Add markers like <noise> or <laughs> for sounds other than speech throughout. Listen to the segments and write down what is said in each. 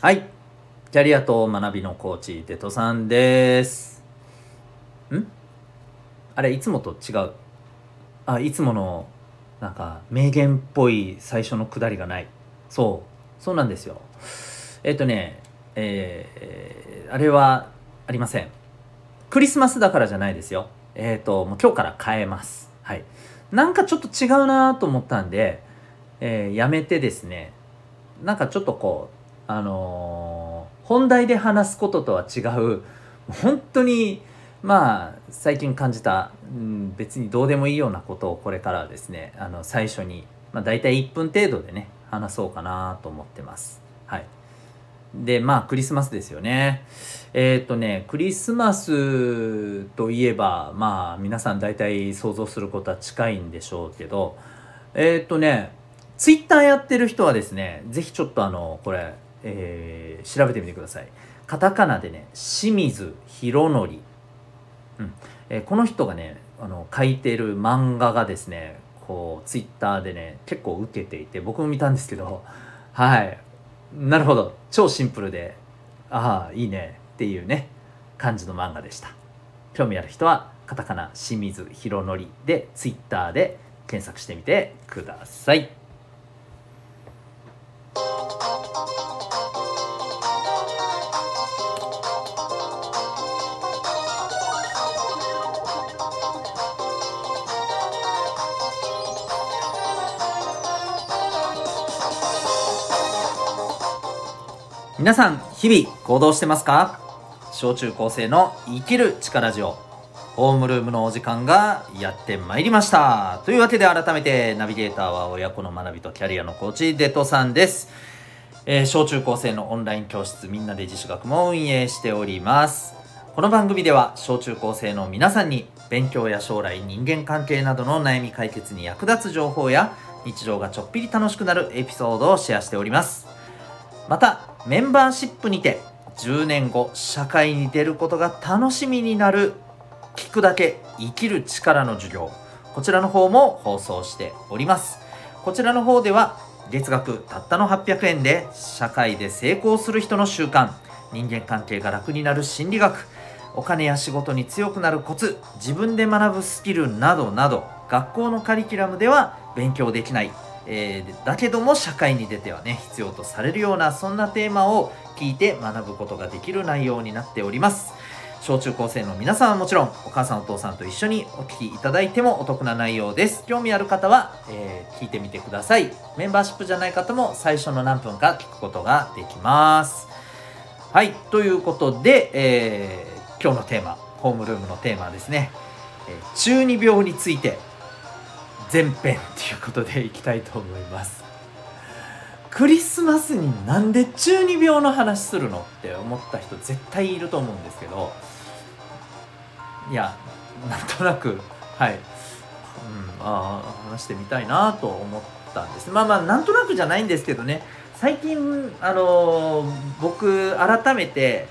はい。キャリアと学びのコーチ、デトさんです。ん？あれ、いつもと違う？あ、いつもの、なんか、名言っぽい最初のくだりがない。そう。そうなんですよ。えっ、とね、えーあれはありません。クリスマスだからじゃないですよ。えっ、と、もう今日から変えます。はい。なんかちょっと違うなと思ったんで、えーやめてですね、なんかちょっとこう、あのー本題で話すこととは違う、本当に、まあ、最近感じた、うん、別にどうでもいいようなことをこれからですね、あの、最初に、まあ、大体1分程度でね、話そうかなと思ってます。はい。で、まあ、クリスマスですよね。えっ、とね、クリスマスといえば、まあ、皆さん大体想像することは近いんでしょうけど、えっ、とね、ツイッターやってる人はですね、ぜひちょっとあの、これ、えー調べてみてください。カタカナでね、清水博則。うん。えーこの人がね、あの、書いてる漫画がですね、こう、ツイッターでね、結構受けていて、僕も見たんですけど、<laughs> はい。なるほど。超シンプルで、ああ、いいねっていうね、感じの漫画でした。興味ある人は、カタカナ清水博則で、ツイッターで検索してみてください。皆さん日々行動してますか？小中高生の生きる力ジオ。ホームルームのお時間がやってまいりました。というわけで改めてナビゲーターは親子の学びとキャリアのコーチデトさんです、えー小中高生のオンライン教室みんなで自主学も運営しております。この番組では小中高生の皆さんに勉強や将来人間関係などの悩み解決に役立つ情報や日常がちょっぴり楽しくなるエピソードをシェアしております。またメンバーシップにて10年後社会に出ることが楽しみになる。聞くだけ生きる力の授業。こちらの方も放送しております。こちらの方では月額たったの800円で社会で成功する人の習慣。人間関係が楽になる心理学。お金や仕事に強くなるコツ自分で学ぶスキルなどなど学校のカリキュラムでは勉強できない。えーだけども社会に出てはね必要とされるようなそんなテーマを聞いて学ぶことができる内容になっております。小中高生の皆さんはもちろんお母さんお父さんと一緒にお聞きいただいてもお得な内容です。興味ある方は、えー聞いてみてください。メンバーシップじゃない方も最初の何分か聞くことができます。はいということで、えー今日のテーマホームルームのテーマはですね、え中二病について。前編ということでいきたいと思います。クリスマスになんで中二病の話するのって思った人絶対いると思うんですけどいやなんとなくはい、うん、ああ話してみたいなと思ったんです。まあまあなんとなくじゃないんですけどね。最近あのー僕改めて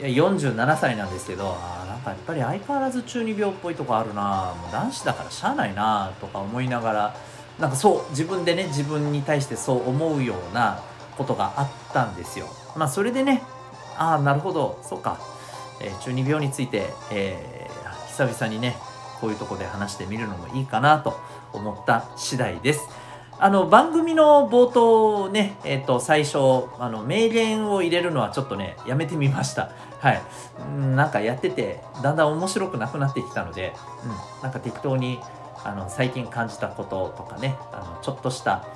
47歳なんですけどあかやっぱり相変わらず中二病っぽいとこあるな。もう男子だからしゃあないな。とか思いながら。なんかそう自分でね自分に対してそう思うようなことがあったんですよ。まあそれでねああなるほど。そうか、えー中二病について、えー久々にねこういうとこで話してみるのもいいかなと思った次第です。あの番組の冒頭ね、えっと最初あの名言を入れるのはちょっとねやめてみました。はい。うんなんかやっててだんだん面白くなくなってきたので、うん、なんか適当にあの最近感じたこととかねあのちょっとした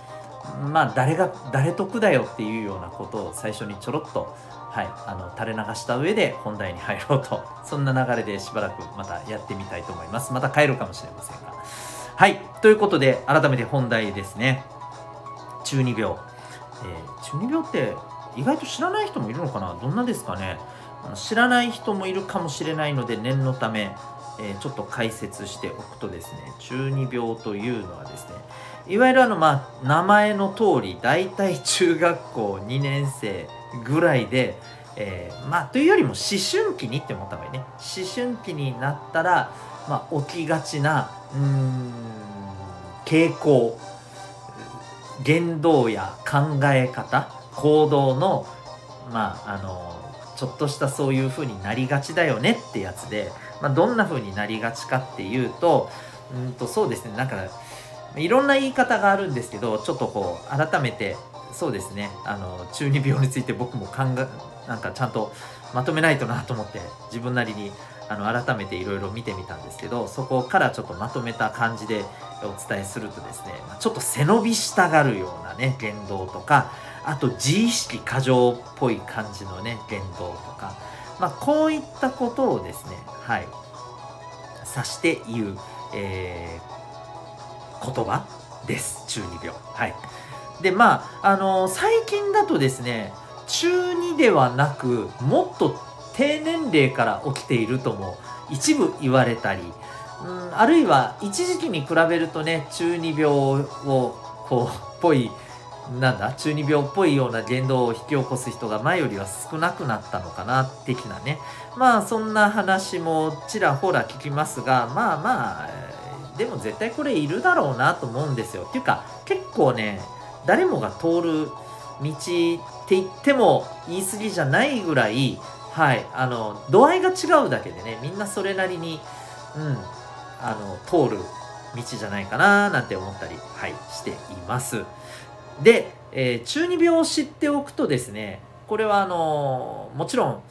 まあ誰が誰得だよっていうようなことを最初にちょろっとはいあの垂れ流した上で本題に入ろうとそんな流れでしばらくまたやってみたいと思います。また変えるかもしれませんが。はい。ということで改めて本題ですね。中二病、えー中二病って意外と知らない人もいるのかな？どんなですかね？知らない人もいるかもしれないので念のため、えーちょっと解説しておくとですね中二病というのはですねいわゆるあのまあ名前の通り大体中学校2年生ぐらいで、えーまあというよりも思春期にって思った方がいいね。思春期になったら、まあ、起きがちなうん傾向言動や考え方行動のまああのちょっとしたそういう風になりがちだよねってやつで、まあ、どんな風になりがちかっていうとうんとそうですねなんかいろんな言い方があるんですけどちょっとこう改めてそうですねあの中二病について僕も考えなんかちゃんとまとめないとなと思って自分なりにあの改めていろいろ見てみたんですけどそこからちょっとまとめた感じでお伝えするとですねちょっと背伸びしたがるようなね言動とかあと自意識過剰っぽい感じのね言動とか、まあ、こういったことをですねはい。指して言う、えー、言葉です。中二病。はい。でまああのー、最近だとですね中2ではなくもっと低年齢から起きているとも一部言われたり、うん、あるいは一時期に比べるとね中二病をこうっぽいなんだ中二病っぽいような言動を引き起こす人が前よりは少なくなったのかな的なね。まあそんな話もちらほら聞きますがまあまあでも絶対これいるだろうなと思うんですよ。っていうか結構ね誰もが通る道って言っても言い過ぎじゃないぐらいはいあの度合いが違うだけでねみんなそれなりにうんあの通る道じゃないかななんて思ったりはいしています。で、えー、中二病を知っておくとですねこれはあのもちろん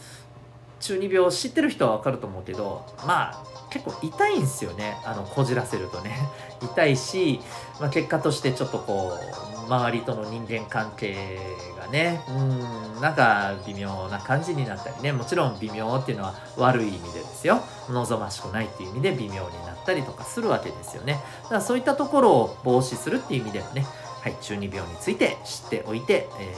中二病を知ってる人はわかると思うけどまあ結構痛いんですよね。あのこじらせるとね。<laughs> 痛いし、まあ、結果としてちょっとこう周りとの人間関係がねうんなんか微妙な感じになったりね。もちろん微妙っていうのは悪い意味でですよ。望ましくないっていう意味で微妙になったりとかするわけですよね。だからそういったところを防止するっていう意味ではね。はい中二病について知っておいて、え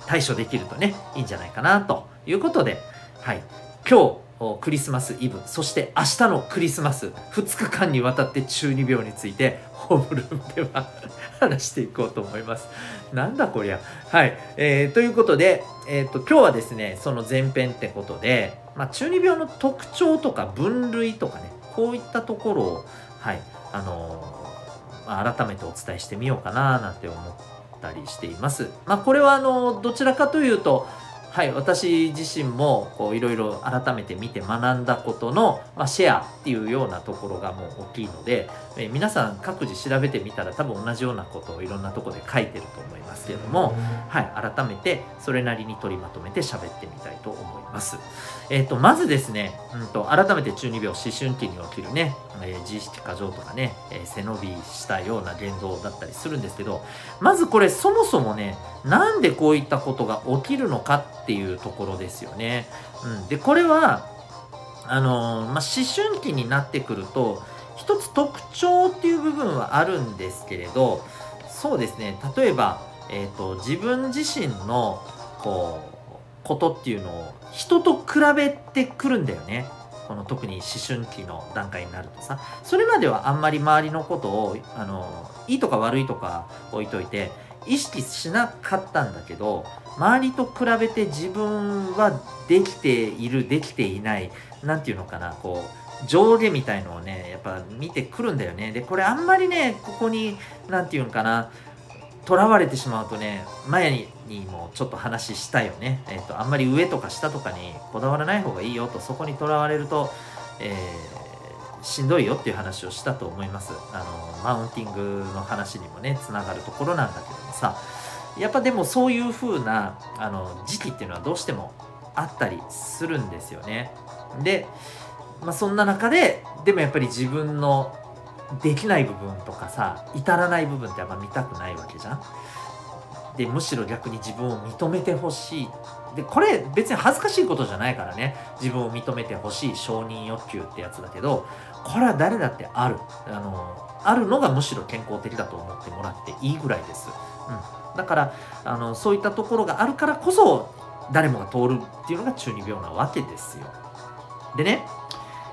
ー、対処できるとねいいんじゃないかなということではい今日クリスマスイブそして明日のクリスマス2日間にわたって中二病についてホームルームでは話していこうと思います。なんだこりゃ。はい。えー、ということで、え、ー、と、今日はですね、その前編ってことで、まあ、中二病の特徴とか分類とかね、こういったところを、はい、あのー、改めてお伝えしてみようかななんて思ったりしています。まあ、これはあのどちらかというと、はい、私自身もこういろいろ改めて見て学んだことの、まあ、シェアっていうようなところがもう大きいので、えー、皆さん各自調べてみたら多分同じようなことをいろんなとこで書いてると思いますけれども、はい、改めてそれなりに取りまとめて喋ってみたいと思います。えっ、ー、とまずですね、うんと、改めて中二病思春期に起きるね、えー、自意識過剰とかね、え背伸びしたような言動だったりするんですけどまずこれそもそもねなんでこういったことが起きるのかってていうところですよね。うん、でこれはあのー、まあ、思春期になってくると一つ特徴っていう部分はあるんですけれどそうですね例えば、えーと、自分自身のこうことっていうのを人と比べてくるんだよね。この特に思春期の段階になるとさそれまではあんまり周りのことをあのいいとか悪いとか置いといて意識しなかったんだけど周りと比べて自分はできているできていない何て言うのかなこう上下みたいのをねやっぱ見てくるんだよね。でこれあんまりねここに何て言うのかな囚われてしまうとね前にもちょっと話したよね、えーと、あんまり上とか下とかにこだわらない方がいいよとそこにとらわれると、えー、しんどいよっていう話をしたと思います。あのマウンティングの話にもねつながるところなんだけどもさ。やっぱでもそういう風なあな時期っていうのはどうしてもあったりするんですよね。で、まあ、そんな中ででもやっぱり自分のできない部分とかさ至らない部分ってやっぱ見たくないわけじゃん。でむしろ逆に自分を認めてほしいでこれ別に恥ずかしいことじゃないからね。自分を認めてほしい承認欲求ってやつだけどこれは誰だってある。あのあるのがむしろ健康的だと思ってもらっていいぐらいです、うん、だからあのそういったところがあるからこそ誰もが通るっていうのが中二病なわけですよ。でね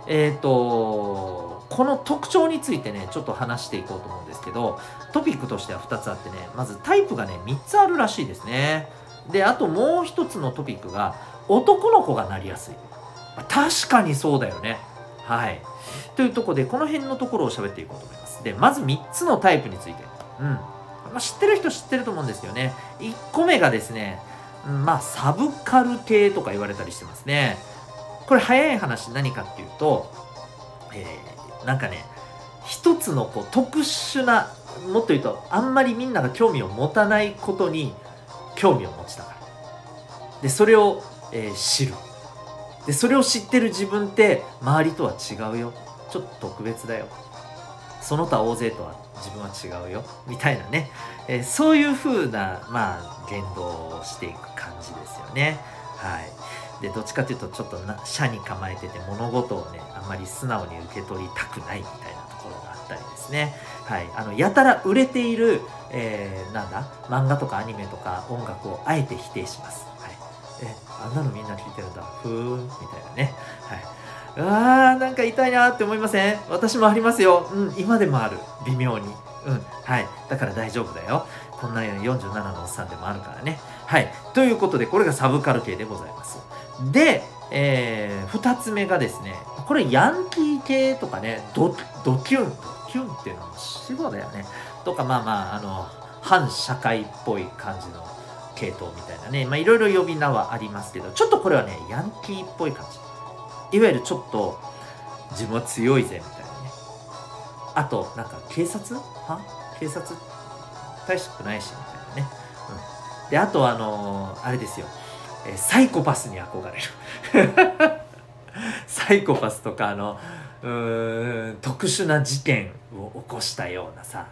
えっ、ー、とこの特徴についてねちょっと話していこうと思うんですけどトピックとしては2つあってねまずタイプがね3つあるらしいですね。であともう1つのトピックが男の子がなりやすい。確かにそうだよね。はい。というとこでこの辺のところを喋っていこうと思います。でまず3つのタイプについて。うん。ま、知ってる人知ってると思うんですよね。1個目がですねまあサブカル系とか言われたりしてますね。これ早い話何かっていうと、えー、なんかね一つのこう特殊なもっと言うとあんまりみんなが興味を持たないことに興味を持ちたからでそれを、えー、知る。でそれを知ってる自分って周りとは違うよ。ちょっと特別だよ。その他大勢とは自分は違うよ。みたいなね、えー、そういう風なまあ言動をしていく感じですよね。はい。でどっちかというとちょっとな社に構えてて物事をねあんまり素直に受け取りたくないみたいなところがあったりですね。はい。あのやたら売れている、えー、なんだ？漫画とかアニメとか音楽をあえて否定します。はい。えあんなのみんな聞いてるんだ。ふーん。みたいなね。はい。あーなんか痛いなって思いません？私もありますよ。うん今でもある。微妙に。うん。はい。だから大丈夫だよ。こんな47のおっさんでもあるからね。はい。ということでこれがサブカル系でございます。でえー、2つ目がですねこれヤンキー系とかねドドキュンドキュンっていうのも死後だよね。とかまあまああの反社会っぽい感じの系統みたいなね、まあいろいろ呼び名はありますけど、ちょっとこれはね、ヤンキーっぽい感じ。いわゆるちょっと自分は強いぜみたいなね。あと、なんか警察？は？警察大したくないし、みたいなね。うん。で、あとあのー、あれですよ。えサイコパスに憧れる。<laughs> サイコパスとかあの、うーん、特殊な事件を起こしたようなさ、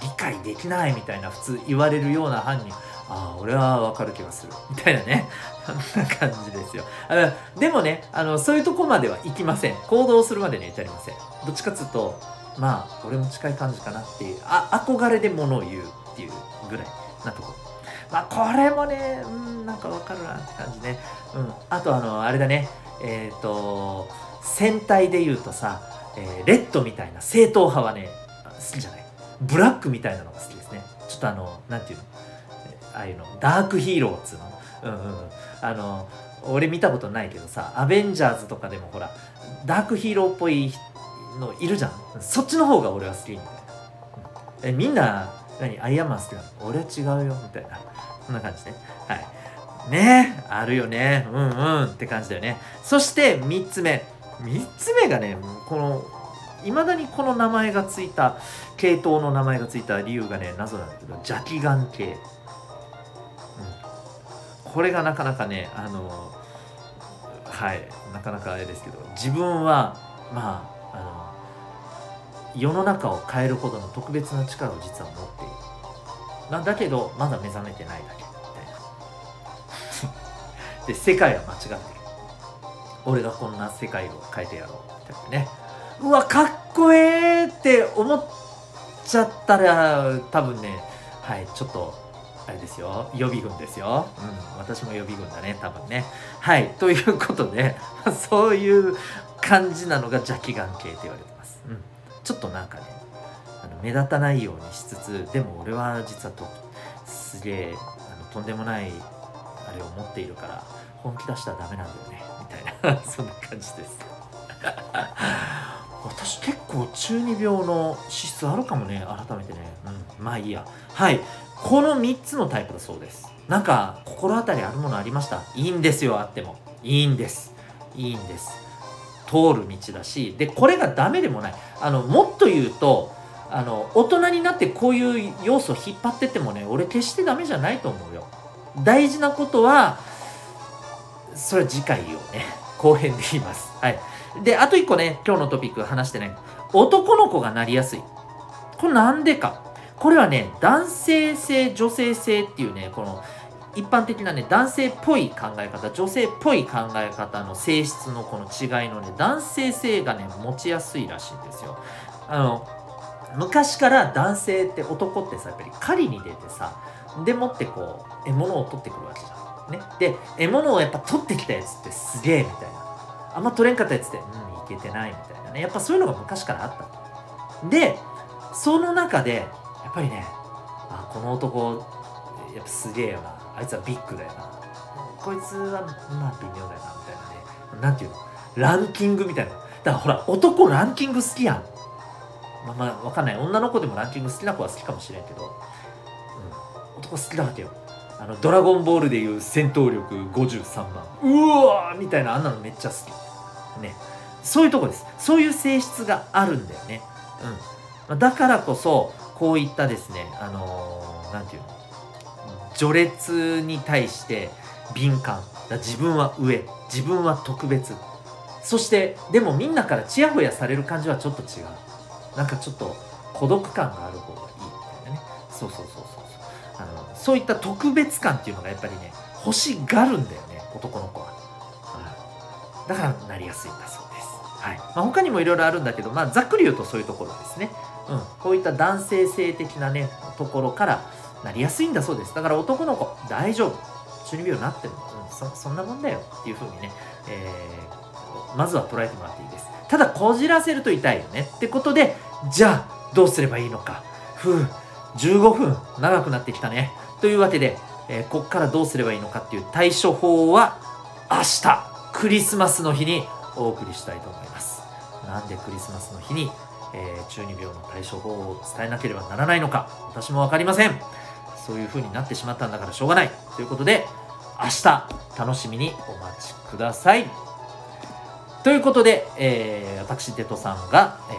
理解できないみたいな普通言われるような犯人ああ俺はわかる気がする。<laughs> みたいなね。そんな感じですよ。あでもねあのそういうとこまでは行きません。行動するまでには至りません。どっちかっつうとまあ俺も近い感じかなっていうあ憧れでものを言うっていうぐらいなとこ。まあこれもねうんなんかわかるなって感じね。うん。あとあのあれだね。えっ、ー、と戦隊で言うとさ、えー、レッドみたいな正統派はね好きじゃない？ブラックみたいなのが好きですね。ちょっとあのなんていうの？ああいうの。ダークヒーローっつうの？うんうんあの俺見たことないけどさアベンジャーズとかでもほらダークヒーローっぽいのいるじゃん。そっちの方が俺は好きみたいな、えみんな何？アイアンマン好きなの？俺は違うよみたいな。そんな感じね。はい。ねあるよね。うんうんって感じだよね。そして3つ目。3つ目がねこのいまだにこの名前がついた系統の名前がついた理由がね謎なんだけど邪気眼系。これがなかなかねあのはいなかなかあれですけど自分はまああの世の中を変えるほどの特別な力を実は持っている。なんだけどまだ目覚めてないだけ。みたいな。<laughs> で世界は間違ってる。俺がこんな世界を変えてやろう。みたいなね。うわかっこええって思っちゃったら多分ねはいちょっとあれですよ。予備軍ですよ、うん、私も予備軍だね多分ね。はいということで <laughs> そういう感じなのが邪気眼系って言われてます、うん、ちょっとなんかねあの目立たないようにしつつでも俺は実はとすげえあのとんでもないあれを持っているから本気出したらダメなんだよねみたいな <laughs> そんな感じです私結構中二病の資質あるかもね改めてね。うん。まあいいや。はい。この3つのタイプだそうです。なんか心当たりあるものありました？いいんですよあっても。いいんです。いいんです。通る道だし。でこれがダメでもない。あのもっと言うとあの大人になってこういう要素を引っ張っててもね俺決してダメじゃないと思うよ。大事なことはそれは次回をね。後編で言います。はい。であと1個ね今日のトピック話してない男の子がなりやすいこれなんでかこれはね、男性性、女性性っていうね、この一般的なね、男性っぽい考え方、女性っぽい考え方の性質のこの違いのね、男性性がね、持ちやすいらしいんですよ。あの、昔から男性って男ってさ、やっぱり狩りに出てさ、でもってこう、獲物を取ってくるわけじゃん。ね。で、獲物をやっぱ取ってきたやつってすげえみたいな。あんま取れんかったやつって、うん、いけてないみたいなね。やっぱそういうのが昔からあった。で、その中で、やっぱりねあこの男やっぱすげえよな。あいつはビッグだよな。こいつはまあ微妙だよなみたいなね。なんていうの？ランキングみたいな。だからほら男ランキング好きやん。まあまあわかんない。女の子でもランキング好きな子は好きかもしれんけど、うん、男好きなわけよ。あのドラゴンボールでいう戦闘力53番うわーみたいなあんなのめっちゃ好き。ね。そういうとこです。そういう性質があるんだよね。うん。だからこそこういったですねあのー、て言うの？序列に対して敏感。自分は上。自分は特別。そしてでもみんなからちやほやされる感じはちょっと違う。なんかちょっと孤独感がある方がいいみたいなね。そうそうそう。そういった特別感っていうのがやっぱりね欲しがるんだよね男の子は、うん、だからなりやすいんだそうです、はい。まあ、他にもいろいろあるんだけど、まあ、ざっくり言うとそういうところですね、うん、こういった男性性的なねところからなりやすいんだそうです。だから男の子大丈夫。中二病になっても、うん、そそんなもんだよ。っていうふうにね、えー、まずは捉えてもらっていいです。ただこじらせると痛いよね。ってことでじゃあどうすればいいのか。ふう。15分長くなってきたね。というわけで、えー、こっからどうすればいいのかっていう対処法は明日クリスマスの日にお送りしたいと思います。なんでクリスマスの日に、えー、中二病の対処法を伝えなければならないのか私も分かりません。そういう風になってしまったんだからしょうがない。ということで明日楽しみにお待ちください。ということで、えー、私テトさんが、え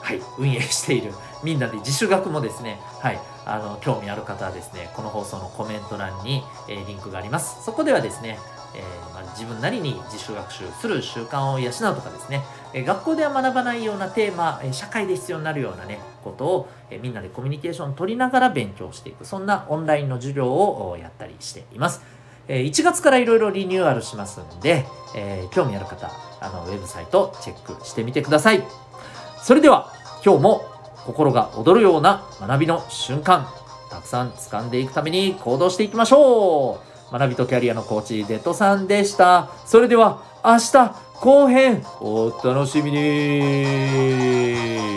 ー、はい運営しているみんなで自主学もですね、はい、あの興味ある方はですねこの放送のコメント欄に、えー、リンクがあります。そこではですね、えー、まあ、自分なりに自主学習する習慣を養うとかですね、え学校では学ばないようなテーマ、え社会で必要になるようなねことを、えみんなでコミュニケーションを取りながら勉強していくそんなオンラインの授業をやったりしています、え1月からいろいろリニューアルしますんで、え興味ある方あのウェブサイトチェックしてみてください。それでは今日も心が躍るような学びの瞬間たくさん掴んでいくために行動していきましょう。学びとキャリアのコーチデッドさんでした。それでは明日後編お楽しみに。